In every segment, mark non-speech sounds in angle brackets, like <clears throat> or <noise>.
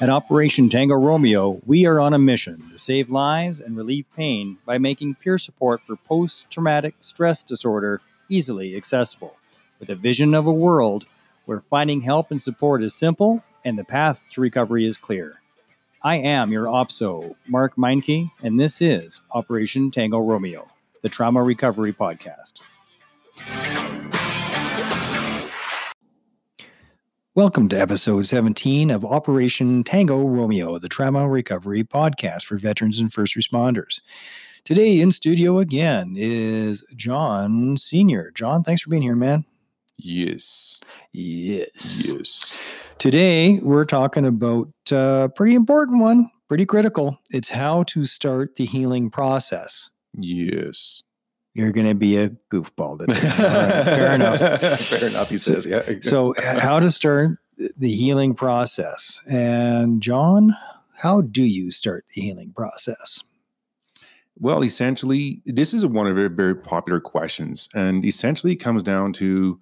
At Operation Tango Romeo, we are on a mission to save lives and relieve pain by making peer support for post traumatic stress disorder easily accessible, with a vision of a world where finding help and support is simple and the path to recovery is clear. I am your OPSO, Mark Meinke, and this is Operation Tango Romeo, the Trauma Recovery Podcast. Welcome to episode 17 of Operation Tango Romeo, the Trauma Recovery Podcast for veterans and first responders. Today in studio again is John Sr. John, thanks for being here, man. Yes. Yes. Yes. Today we're talking about a pretty important one, pretty critical. It's how to start the healing process. Yes. You're going to be a goofball today. Right, fair enough. <laughs> Fair enough, he says. Yeah. So, how to start the healing process? And John, how do you start the healing process? well, essentially, this is one of very, very popular questions. And essentially, it comes down to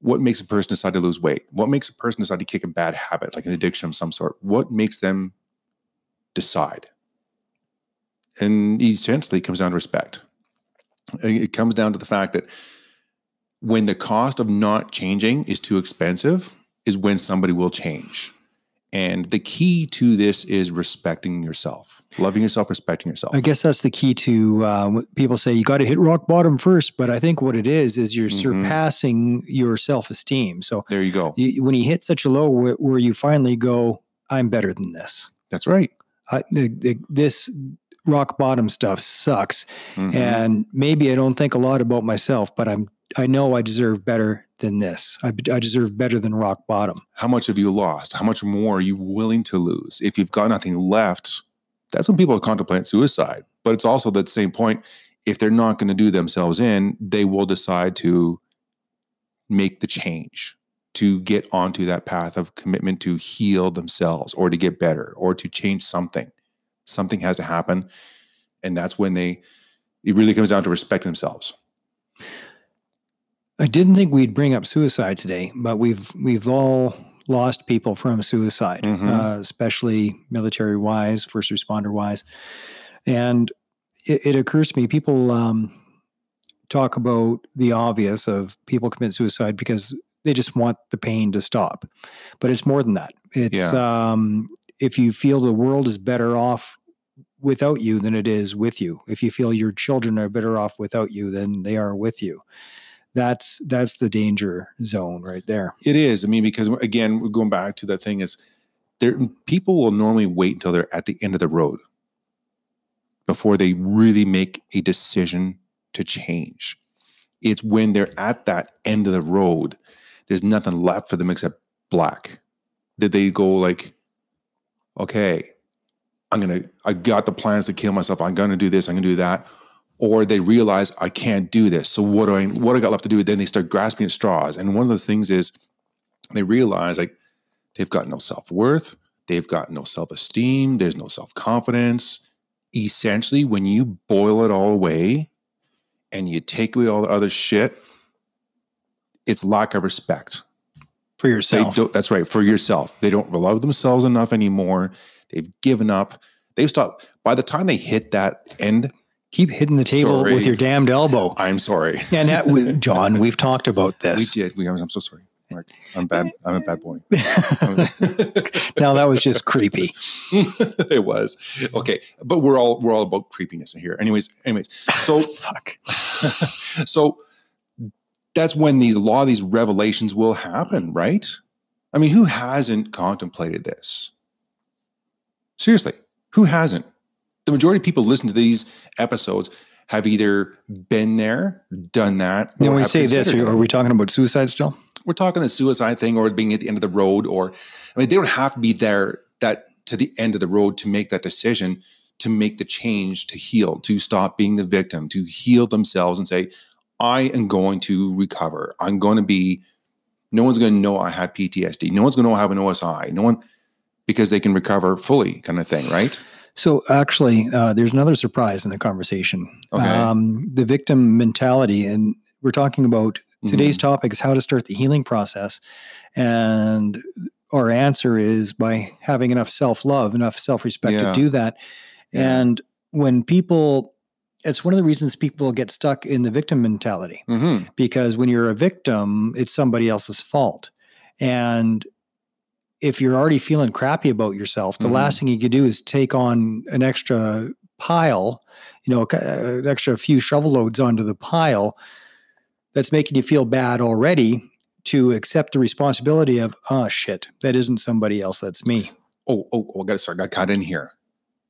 what makes a person decide to lose weight? What makes a person decide to kick a bad habit, like an addiction of some sort? What makes them decide? And essentially, it comes down to respect. It comes down to the fact that when the cost of not changing is too expensive, is when somebody will change. And the key to this is respecting yourself, loving yourself, respecting yourself. I guess that's the key to uh, people say you got to hit rock bottom first. But I think what it is is you're Mhm. surpassing your self esteem. So, There you go. you, when you hit such a low where, where you finally go, I'm better than this. That's right. I, the, the, this rock bottom stuff sucks. Mhm. and maybe I don't think a lot about myself, but I'm I know I deserve better than this. I, I deserve better than rock bottom. How much have you lost? How much more are you willing to lose? If you've got nothing left, that's when people contemplate suicide. But it's also that same point. If they're not going to do themselves in, they will decide to make the change to get onto that path of commitment to heal themselves or to get better or to change something. Something has to happen. And that's when they, it really comes down to respect themselves. I didn't think we'd bring up suicide today, but we've we've all lost people from suicide, Mhm. uh, especially military wise, first responder wise, and it, it occurs to me people um, talk about the obvious of people commit suicide because they just want the pain to stop, but it's more than that. It's um, if you feel the world is better off without you than it is with you. If you feel your children are better off without you than they are with you that's that's the danger zone right there. It is. I mean, because again, we're going back to that thing is there people will normally wait until they're at the end of the road before they really make a decision to change. It's when they're at that end of the road, there's nothing left for them except black. That they go like, okay, I'm gonna, I got the plans to kill myself. I'm gonna do this. I'm gonna do that. Or they realize I can't do this. So what do I, what do I got left to do? Then they start grasping at straws. And one of the things is they realize like they've got no self-worth they've got no self-esteem there's no self-confidence essentially when you boil it all away and you take away all the other shit it's lack of respect For they yourself. don't, that's right for yourself they don't love themselves enough anymore they've given up they've stopped by the time they hit that end Keep hitting the table Sorry. with your damned elbow. i'm sorry And that, we, John, we've talked about <laughs> this. we did we, i'm so sorry Mark. i'm bad i'm a bad boy <laughs> now that was just creepy. <laughs> it was okay but we're all we're all about creepiness in here anyways anyways so Fuck. so that's when these a lot of these revelations will happen right? I mean who hasn't contemplated this? Seriously who hasn't? The majority of people listen to these episodes have either been there done that When we say this, are, are we talking about suicide still? we're talking the suicide thing or being at the end of the road or i mean they don't have to be there that to the end of the road to make that decision to make the change to heal to stop being the victim to heal themselves and say i am going to recover i'm going to be no one's going to know i have ptsd no one's going to know i have an osi no one because they can recover fully kind of thing right So actually, uh, there's another surprise in the conversation. Okay. Um, the victim mentality, and we're talking about Mm-hmm. today's topic is how to start the healing process, and our answer is by having enough self love, enough self respect Yeah. to do that. Yeah. And when people, it's one of the reasons people get stuck in the victim mentality hmm because when you're a victim, it's somebody else's fault. And if you're already feeling crappy about yourself, the Mhm. last thing you could do is take on an extra pile, you know, uh, an extra few shovel loads onto the pile that's making you feel bad already to accept the responsibility of, oh shit, that isn't somebody else, that's me. Oh, oh, oh, I got to start. Got caught in here.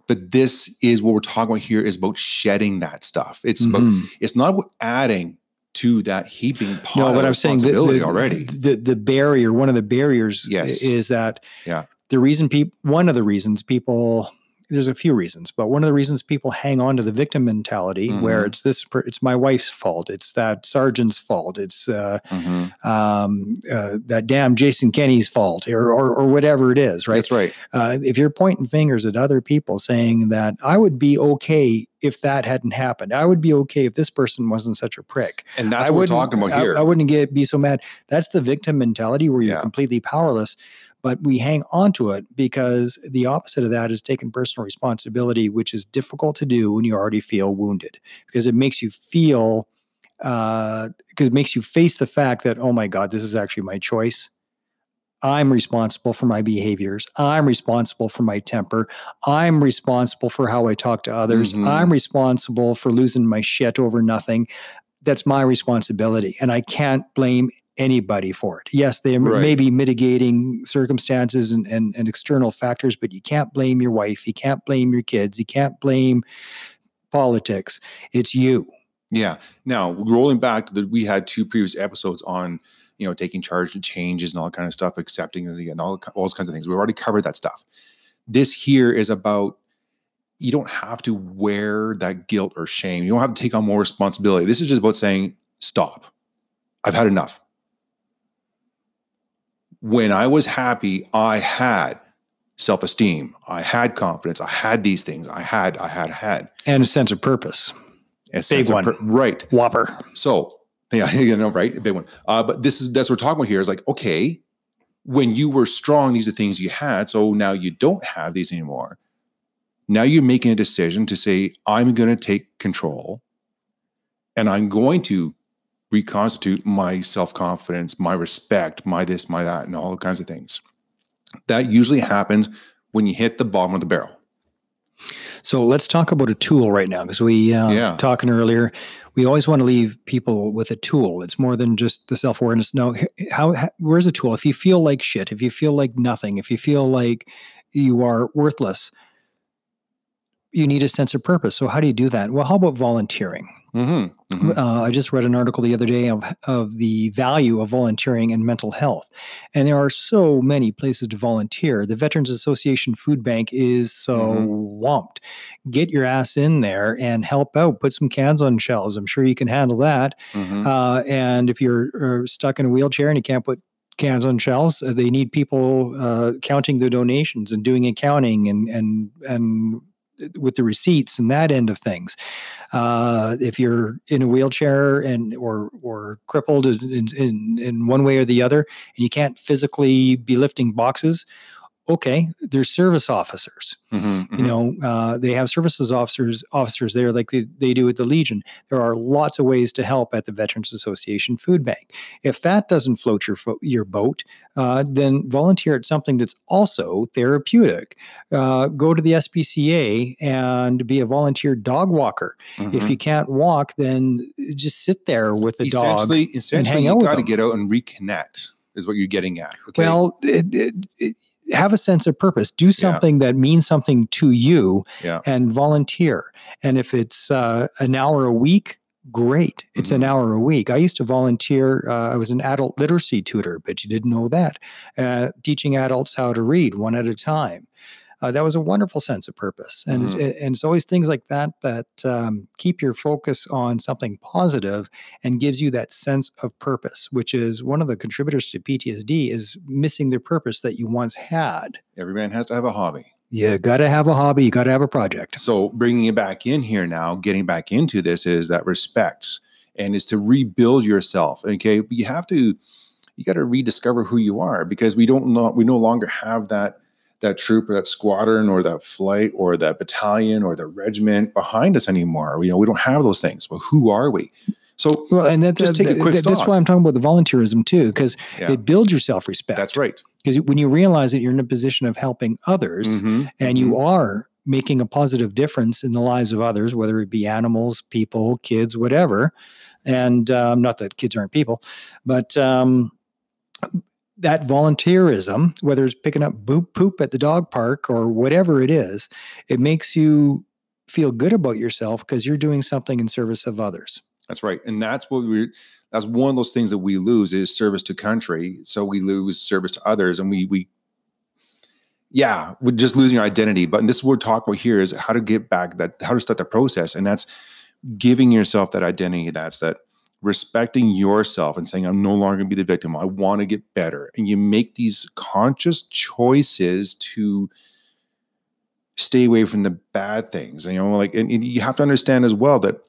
But this is what we're talking about here is about shedding that stuff. It's about Mhm. it's not about adding to that heaping pile No, but of I'm saying the, the, already. The, the barrier, one of the barriers Yes. is that Yeah. the reason people, one of the reasons people, there's a few reasons, but one of the reasons people hang on to the victim mentality where Mhm. it's this, it's my wife's fault, it's that sergeant's fault, it's uh, Mhm. um, uh, that damn Jason Kenney's fault, or, or, or whatever it is, right? That's right. uh, if you're pointing fingers at other people saying that I would be okay if that hadn't happened, I would be okay if this person wasn't such a prick. And that's I what we're talking about I- here. I, wouldn't get be so mad. That's the victim mentality where you're Yeah. completely powerless. But we hang on to it because the opposite of that is taking personal responsibility, which is difficult to do when you already feel wounded because it makes you feel uh because it makes you face the fact that oh my god this is actually my choice. I'm responsible for my behaviors. I'm responsible for my temper. I'm responsible for how i talk to others. Mhm. i'm responsible for losing my shit over nothing. That's my responsibility and i can't blame anybody for it yes there Right. may be mitigating circumstances and, and, and external factors but you can't blame your wife you can't blame your kids you can't blame politics it's you Yeah. Now rolling back to the, we had two previous episodes on, you know, taking charge of changes and all that kind of stuff, accepting and all, all those kinds of things. We've already covered that stuff. This here is about you don't have to wear that guilt or shame. You don't have to take on more responsibility. This is just about saying, stop. I've had enough. When I was happy, I had self-esteem. I had confidence. I had these things. I had, I had, had. and a sense of purpose A of one. per- right. whopper So yeah, <laughs> you know, right, a big one. Uh, but this is that's what we're talking about here. Is like, okay, when you were strong, these are things you had. So now you don't have these anymore. Now you're making a decision to say, I'm going to take control, and I'm going to reconstitute my self confidence, my respect, my this, my that, and all kinds of things. That usually happens when you hit the bottom of the barrel. So let's talk about a tool right now because we uh, Yeah. talking earlier. We always want to leave people with a tool. It's more than just the self awareness. No, how, how where's a tool? If you feel like shit, if you feel like nothing, if you feel like you are worthless, you need a sense of purpose. So how do you do that? Well, how about volunteering? Mm-hmm. Uh, I just read an article the other day of, of the value of volunteering and mental health. And there are so many places to volunteer. The Veterans Association Food Bank is so Mhm. whomped. Get your ass in there and help out. Put some cans on shelves. I'm sure you can handle that. Mm-hmm. Uh, and if you're uh, stuck in a wheelchair and you can't put cans on shelves, uh, they need people uh, counting the donations and doing accounting and and and with the receipts and that end of things. Uh, if you're in a wheelchair and or or crippled in, in in one way or the other, and you can't physically be lifting boxes, okay, there's service officers Mm-hmm. you know uh, they have services officers officers there like they, they do at the legion there are lots of ways to help at the veterans association food bank if that doesn't float your your boat uh, then volunteer at something that's also therapeutic uh, go to the spca and be a volunteer dog walker if you can't walk then just sit there with the dog Mm-hmm. essentially, essentially, hang you out with got to get out and reconnect. Is what you're getting at. Okay. well it, it, it- have a sense of purpose. Do something that means something to you Yeah. and volunteer. And if it's uh, an hour a week great. It's an Mhm. hour a week. I used to volunteer uh, i was an adult literacy tutor but you didn't know that uh, teaching adults how to read one at a time uh, that was a wonderful sense of purpose and it, and it's always things like that that um, keep your focus on something positive and gives you that sense of purpose which is one of the contributors to ptsd is missing the purpose that you once had Every man has to have a hobby. you got to have a hobby you got to have a project So bringing it back in here now, getting back into this is that respect and is to rebuild yourself. Okay, you have to. you got to rediscover who you are because we don't know we no longer have that that troop or that squadron or that flight or that battalion or the regiment behind us anymore. You know, we don't have those things. But who are we? So Well, and that, Just take a quick that- That's why I'm talking about the volunteerism too, because yeah, it builds your self respect. that's right. Because when you realize that you're in a position of helping others Mhm, and you mhm. are making a positive difference in the lives of others, whether it be animals, people, kids, whatever. And um, not that kids aren't people, but um, that volunteerism, whether it's picking up poop, poop at the dog park or whatever it is, it makes you feel good about yourself because you're doing something in service of others. That's right. And that's what we that's one of those things that we lose is service to country. So we lose service to others and we we yeah, we're just losing our identity. But this we're talking about here is how to get back that how to start the process. And that's giving yourself that identity. That's that respecting yourself and saying, I'm no longer gonna be the victim. I want to get better. And you make these conscious choices to stay away from the bad things. And, You know, like and, and you have to understand as well that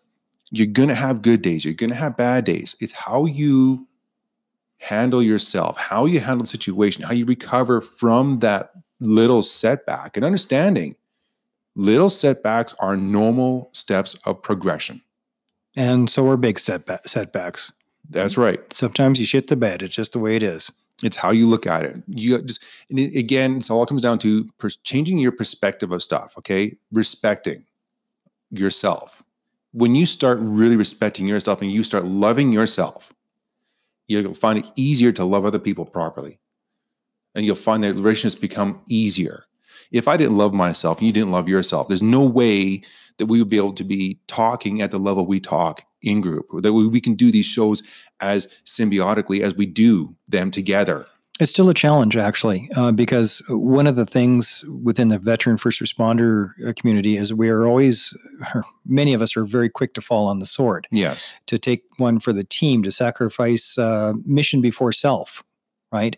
you're going to have good days you're going to have bad days it's how you handle yourself how you handle the situation how you recover from that little setback and understanding little setbacks are normal steps of progression And so are big setba- setbacks. that's right Sometimes you shit the bed. It's just the way it is. it's how you look at it you just and it, again it's all comes down to pers- changing your perspective of stuff okay respecting yourself when you start really respecting yourself and you start loving yourself you'll find it easier to love other people properly and you'll find that relationships become easier if i didn't love myself and you didn't love yourself there's no way that we would be able to be talking at the level we talk in group that we, we can do these shows as symbiotically as we do them together. It's still a challenge, actually, uh, because one of the things within the veteran first responder uh, community is we are always, many of us are very quick to fall on the sword, yes. To take one for the team, to sacrifice uh, mission before self, right?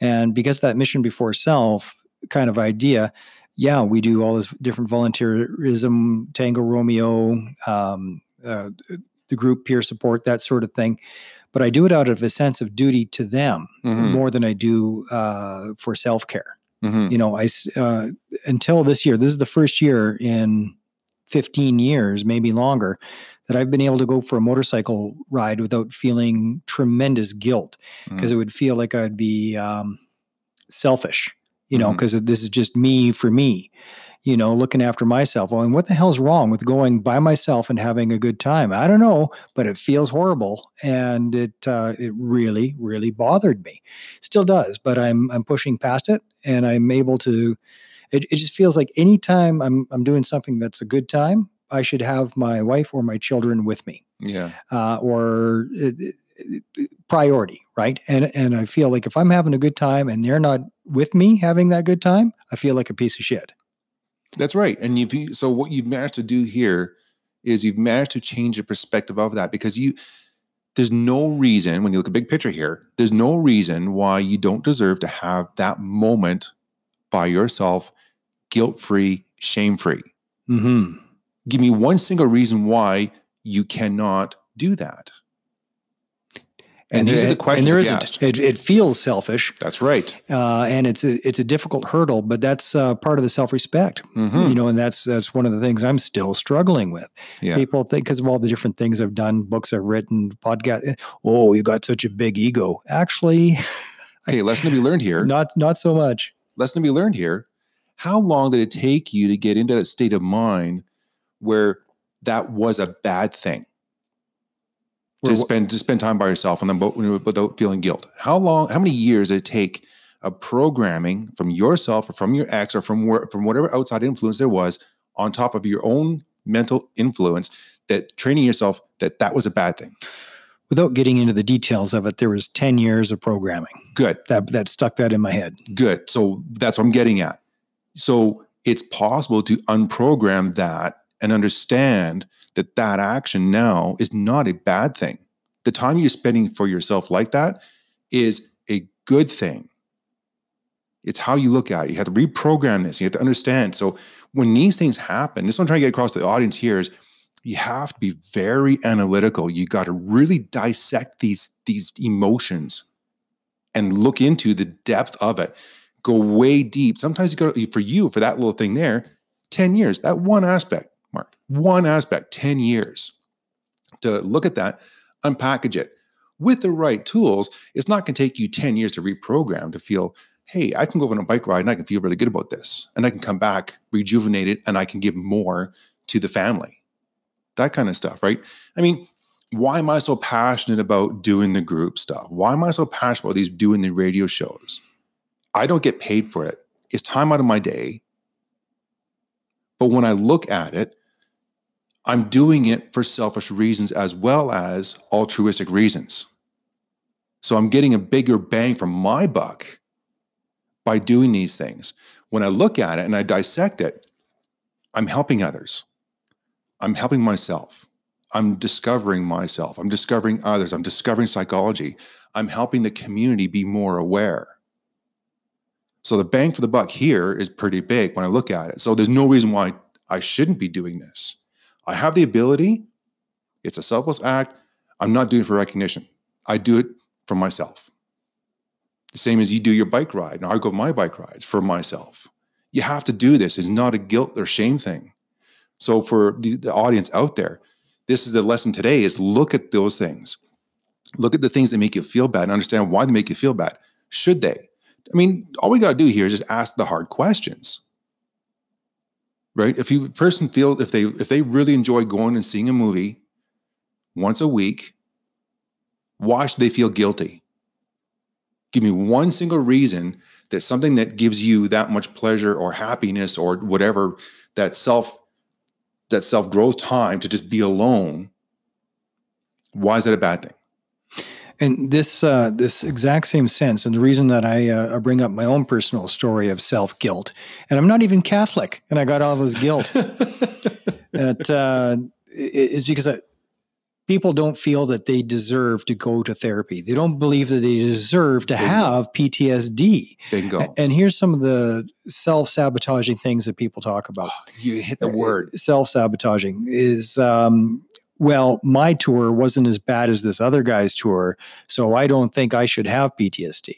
And because that mission before self kind of idea, yeah, we do all this different volunteerism, Tango Romeo, um, uh, the group peer support, that sort of thing. But I do it out of a sense of duty to them Mhm. more than I do uh, for self care. Mhm. You know, I uh, until this year, this is the first year in 15 years, maybe longer, that I've been able to go for a motorcycle ride without feeling tremendous guilt because Mhm. it would feel like I'd be um, selfish, you know, because this is just me for me, you know, looking after myself. Well, and what the hell's wrong with going by myself and having a good time? I don't know, but it feels horrible, and it uh, it really, really bothered me. Still does, but I'm I'm pushing past it, and I'm able to. It, it just feels like anytime I'm I'm doing something that's a good time, I should have my wife or my children with me yeah uh, or uh, priority, right? And and I feel like if I'm having a good time and they're not with me having that good time, I feel like a piece of shit. That's right. And you so what you've managed to do here is you've managed to change the perspective of that because you there's no reason when you look at big picture here, there's no reason why you don't deserve to have that moment by yourself, guilt-free, shame-free. hmm Give me one single reason why you cannot do that. And, these are the questions And there you isn't. It, it feels selfish, That's right. uh, and it's a it's a difficult hurdle, but that's uh, part of the self respect, Mhm. you know, and that's that's one of the things I'm still struggling with. Yeah. People think because of all the different things I've done, books I've written, podcast. Oh, you got such a big ego. Actually, <laughs> Okay, lesson to be learned here. <laughs> not not so much. lesson to be learned here. How long did it take you to get into that state of mind where that was a bad thing to spend to spend time by yourself and then without feeling guilt? How long? How many years did it take of programming from yourself or from your ex or from where, from whatever outside influence there was on top of your own mental influence that training yourself that that was a bad thing? without getting into the details of it, there was 10 years of programming Good. that, that stuck that in my head. Good. So that's what I'm getting at. So it's possible to unprogram that and understand that that action now is not a bad thing. The time you're spending for yourself like that is a good thing. It's how you look at it. You have to reprogram this. You have to understand. So when these things happen, this is what I'm trying to get across to the audience here is you have to be very analytical. You got to really dissect these these emotions and look into the depth of it. Go way deep. Sometimes you go for you for that little thing there, 10 years. That one aspect, Mark, one aspect, 10 years. To look at that, unpackage it with the right tools, it's not going to take you 10 years to reprogram to feel, hey, I can go on a bike ride and I can feel really good about this. And I can come back rejuvenated and I can give more to the family. That kind of stuff, right? I mean, why am I so passionate about doing the group stuff? Why am I so passionate about these doing the radio shows? I don't get paid for it. It's time out of my day. But when I look at it, I'm doing it for selfish reasons as well as altruistic reasons. So I'm getting a bigger bang for my buck by doing these things. When I look at it and I dissect it, I'm helping others. I'm helping myself. I'm discovering myself. I'm discovering others. I'm discovering psychology. I'm helping the community be more aware. So the bang for the buck here is pretty big when I look at it. So there's no reason why I shouldn't be doing this. I have the ability. It's a selfless act. I'm not doing it for recognition. I do it for myself. The same as you do your bike ride. Now I go my bike rides for myself. You have to do this. It's not a guilt or shame thing. So for the, the audience out there, this is the lesson today is look at those things. Look at the things that make you feel bad and understand why they make you feel bad. Should they? I mean, all we got to do here is just ask the hard questions right? If you person feel if they if they really enjoy going and seeing a movie once a week, why should they feel guilty? Give me one single reason that something that gives you that much pleasure or happiness or whatever that self that self growth time to just be alone. Why is that a bad thing? And this uh, this exact same sense, and the reason that I uh, bring up my own personal story of self guilt, and I'm not even Catholic, and I got all this guilt, <laughs> that uh, is because I, people don't feel that they deserve to go to therapy. They don't believe that they deserve to Bingo. have PTSD. Bingo. And here's some of the self sabotaging things that people talk about. Oh, you hit the word. Self sabotaging is um, well, my tour wasn't as bad as this other guy's tour, so I don't think I should have PTSD.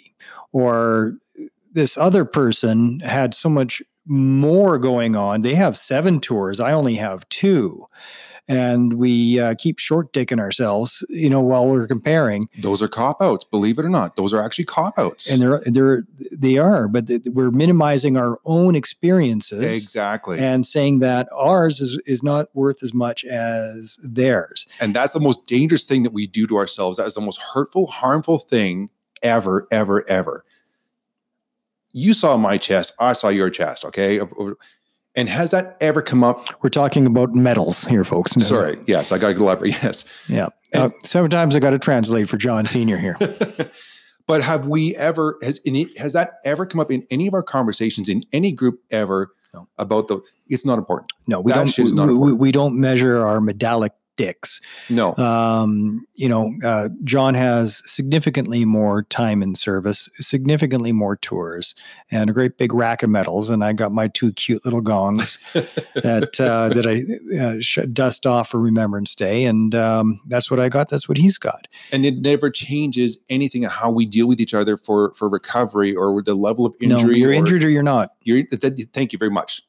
Or this other person had so much more going on. They have seven tours, I only have two and we uh, keep short dicking ourselves, you know, while we're comparing. Those are cop outs, believe it or not. Those are actually cop outs, and they're they're they are, but we're minimizing our own experiences exactly, and saying that ours is is not worth as much as theirs. And that's the most dangerous thing that we do to ourselves. That is the most hurtful, harmful thing ever, ever, ever. You saw my chest. I saw your chest. Okay and has that ever come up? We're talking about medals here, folks. Sorry. Yes, I got to elaborate. <laughs> Yes. Yeah. And, uh, sometimes I got to translate for John Senior here. <laughs> but have we ever has any has that ever come up in any of our conversations in any group ever no. about the? It's not important. No, we that don't. We, we, we, don't measure our medallic dicks. No. Um, you know, uh, John has significantly more time in service, significantly more tours, and a great big rack of medals. And I got my two cute little gongs <laughs> that uh, that I uh, dust off for Remembrance Day, and um, that's what I got. That's what he's got. And it never changes anything how we deal with each other for for recovery or the level of injury. No, you're or, injured or you're not. You're. Thank you very much.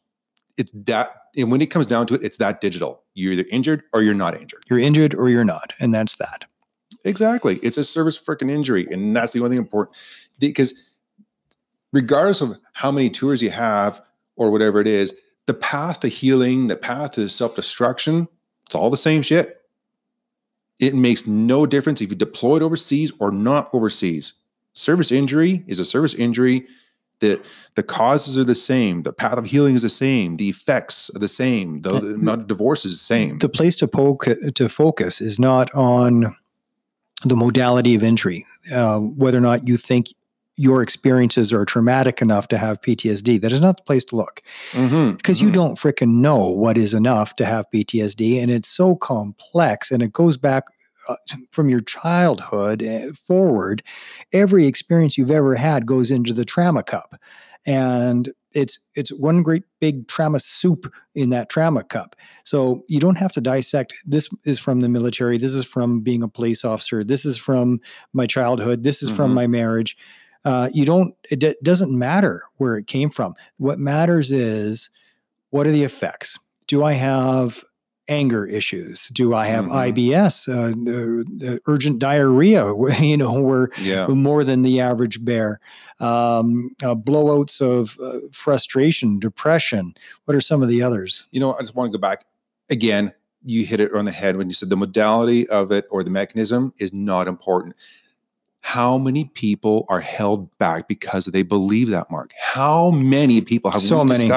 It's that and when it comes down to it, it's that digital. You're either injured or you're not injured. You're injured or you're not, and that's that. Exactly. It's a service freaking injury, and that's the only thing important. Because regardless of how many tours you have or whatever it is, the path to healing, the path to self destruction, it's all the same shit. It makes no difference if you deployed overseas or not overseas. Service injury is a service injury the the causes are the same the path of healing is the same the effects are the same the, the amount of divorce is the same the place to poke to focus is not on the modality of injury uh, whether or not you think your experiences are traumatic enough to have PTSD. That is not the place to look because mm-hmm, mm-hmm. you don't freaking know what is enough to have PTSD, and it's so complex, and it goes back uh, from your childhood eh, forward, every experience you've ever had goes into the trauma cup. And it's it's one great big trauma soup in that trauma cup. So you don't have to dissect. This is from the military. This is from being a police officer. This is from my childhood. This is mm-hmm. from my marriage. Uh, you don't. It d- doesn't matter where it came from. What matters is what are the effects. Do I have anger issues? Do I have Mhm. IBS, uh, uh, urgent diarrhea? <laughs> You know, where Yeah. more than the average bear. Um, uh, blowouts of uh, frustration, depression. What are some of the others? You know, I just want to go back again. You hit it on the head when you said the modality of it or the mechanism is not important. How many people are held back because they believe that, Mark? How many people have So we many.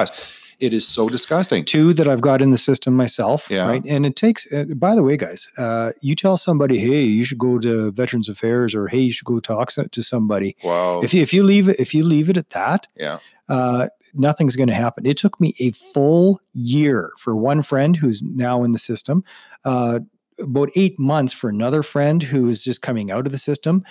It is so disgusting. Two that I've got in the system myself. Yeah. Right. And it takes, uh, by the way, guys, uh, you tell somebody, hey, you should go to Veterans Affairs or hey, you should go talk to somebody. Wow. If you, if you leave it, if you leave it at that, yeah. uh, nothing's going to happen. It took me a full year for one friend who's now in the system, uh, about eight months for another friend who is just coming out of the system.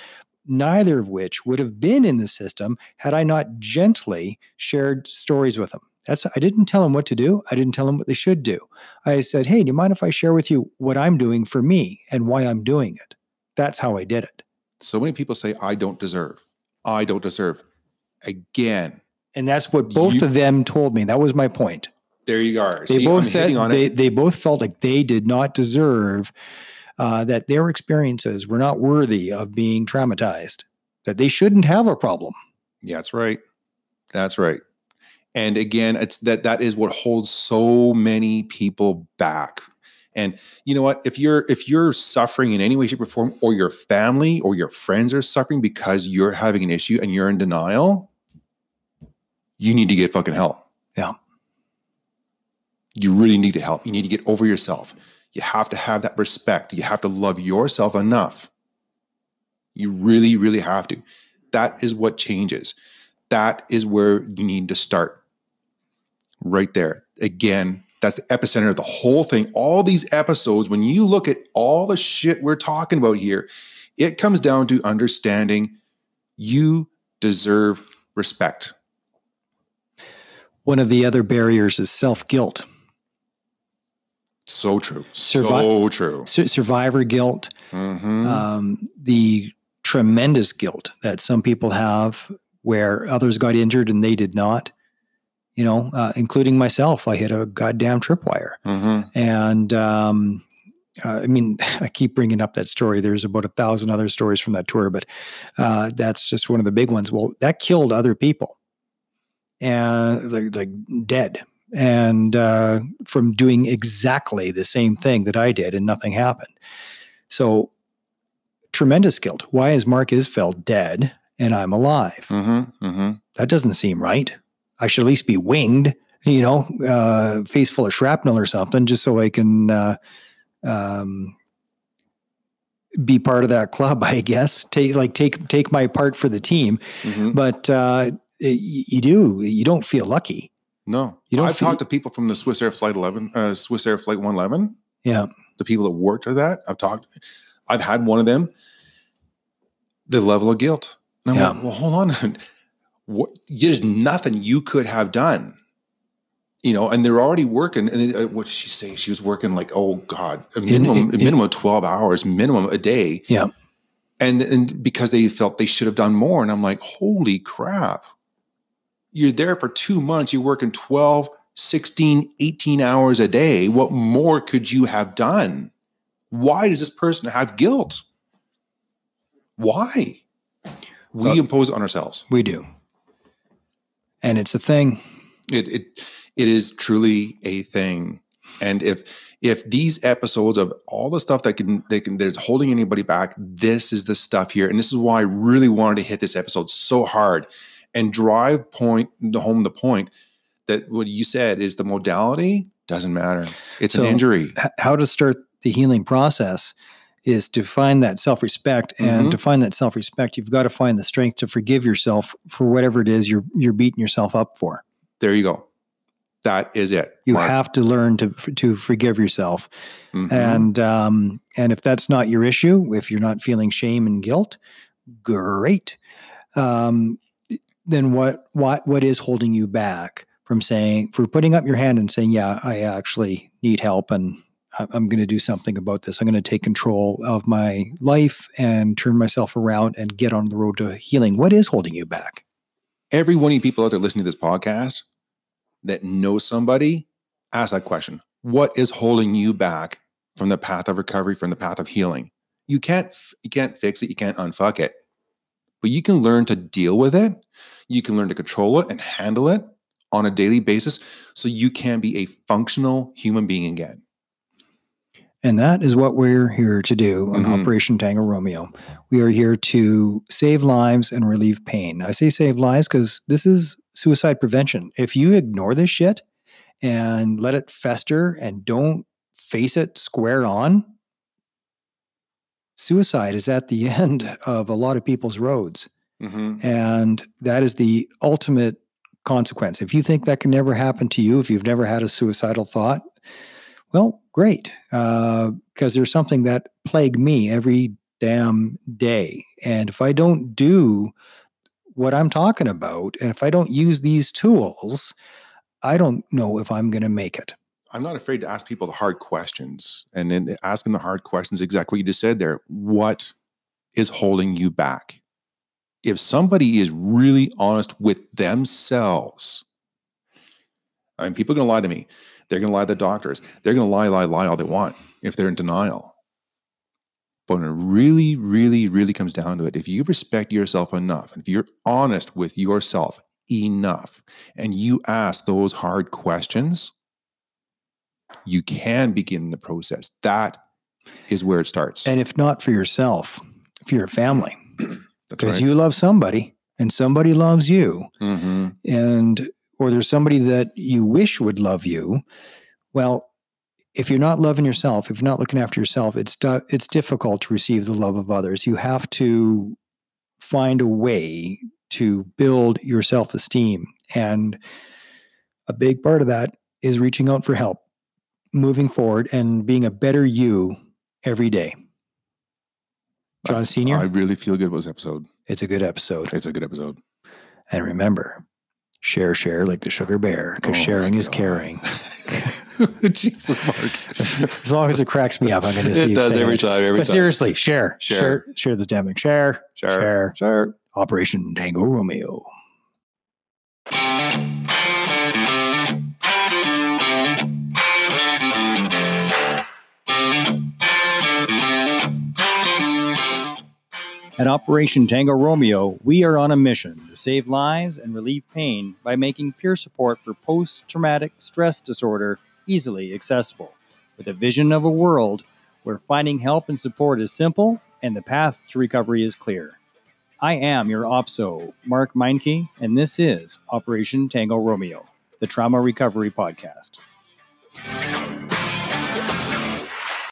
Neither of which would have been in the system had I not gently shared stories with them. That's I didn't tell them what to do. I didn't tell them what they should do. I said, "Hey, do you mind if I share with you what I'm doing for me and why I'm doing it?" That's how I did it. So many people say, I don't deserve. I don't deserve. Again, And that's what both You- of them told me. That was my point. there you are. they See, both I'm said they, they both felt like they did not deserve uh, that their experiences were not worthy of being traumatized that they shouldn't have a problem Yeah, that's right. That's right. And again, it's that that is what holds so many people back. And you know what? If you're if you're suffering in any way, shape, or form, or your family or your friends are suffering because you're having an issue and you're in denial, you need to get fucking help. Yeah. You really need to help. You need to get over yourself. You have to have that respect. You have to love yourself enough. You really, really have to. That is what changes. That is where you need to start. Right there. Again, that's the epicenter of the whole thing. All these episodes, when you look at all the shit we're talking about here, it comes down to understanding you deserve respect. one of the other barriers is self-guilt So true. Survi- so true. Su- survivor guilt Mhm. um, the tremendous guilt that some people have where others got injured and they did not you know uh, including myself i hit a goddamn tripwire Mhm. And um, uh, I mean, <laughs> I keep bringing up that story. There's about a thousand other stories from that tour, but uh, that's just one of the big ones. Well, that killed other people, and like, like dead, and uh, from doing exactly the same thing that I did, and nothing happened. So tremendous guilt. Why is Mark Isfeld dead and I'm alive? Mhm. Mhm. that doesn't seem right. I should at least be winged, you know, uh, face full of shrapnel or something, just so I can uh, um, be part of that club. <laughs> I guess take like take take my part for the team. Mhm. But uh, you do you don't feel lucky. No, You don't I've feel- talked to people from the Swissair Flight 11, uh, Swissair Flight 111. Yeah, The people that worked at that, I've talked. I've had one of them. The level of guilt. And I'm Yeah. like, well, hold on. <laughs> what? There's nothing you could have done. You know, and they're already working. And uh, what did she say? She was working like, oh God, a minimum, in- a minimum of 12 hours, minimum a day. yeah, and and because they felt they should have done more and i'm like holy crap you're there for two months you're working 12 16 18 hours a day what more could you have done why does this person have guilt why we impose it on ourselves we do, and it's a thing. it, it it is truly a thing. And if if these episodes of all the stuff that can they can that's holding anybody back this is the stuff here. And this is why i really wanted to hit this episode so hard and drive point home the point that what you said is the modality doesn't matter. It's an injury. how to start the healing process is to find that self-respect and Mhm. to find that self-respect you've got to find the strength to forgive yourself for whatever it is you're you're beating yourself up for there you go that is it you Mark. have to learn to to forgive yourself Mhm. and um and if that's not your issue if you're not feeling shame and guilt great um then what what what is holding you back from saying for putting up your hand and saying yeah i actually need help and I'm going to do something about this. I'm going to take control of my life and turn myself around and get on the road to healing. What is holding you back? Every one of you people out there listening to this podcast that know somebody, ask that question. What is holding you back from the path of recovery, from the path of healing? You can't you can't fix it, you can't unfuck it. But you can learn to deal with it. You can learn to control it and handle it on a daily basis so you can be a functional human being again. And that is what we're here to do on Mhm. Operation Tango Romeo. We are here to save lives and relieve pain. I say save lives because this is suicide prevention. If you ignore this shit and let it fester and don't face it square on, suicide is at the <laughs> end of a lot of people's roads. Mm-hmm. And that is the ultimate consequence. If you think that can never happen to you, if you've never had a suicidal thought, well, great. Uh, because there's something that plague me every damn day. And if I don't do what I'm talking about, and if I don't use these tools, I don't know if I'm going to make it. I'm not afraid to ask people the hard questions. And then asking the hard questions, exactly what you just said there. What is holding you back? If somebody is really honest with themselves, I mean, people are going to lie to me. They're going to lie to the doctors. They're going to lie, lie, lie all they want if they're in denial. But when it really, really, really comes down to it, if you respect yourself enough, and if you're honest with yourself enough, and you ask those hard questions, you can begin the process. That is where it starts. And if not for yourself, for your family, <clears throat> because right. you love somebody and somebody loves you, hmm and or there's somebody that you wish would love you well if you're not loving yourself if you're not looking after yourself it's it's difficult to receive the love of others. You have to find a way to build your self-esteem. And a big part of that is reaching out for help moving forward and being a better you every day. John senior? I really feel good about this episode. it's a good episode. It's a good episode. And remember, share, share like the sugar bear, because Oh sharing is caring. <laughs> Jesus, Mark. <laughs> As long as it cracks me up, I'm going to see it does every time. Every But time. seriously, share, Share. share, share this damn thing. Share, Sure. share. Sure. Operation Tango Romeo. At Operation Tango Romeo, we are on a mission to save lives and relieve pain by making peer support for post traumatic stress disorder easily accessible, with a vision of a world where finding help and support is simple and the path to recovery is clear. I am your OPSO, Mark Meinke, and this is Operation Tango Romeo, the Trauma Recovery Podcast.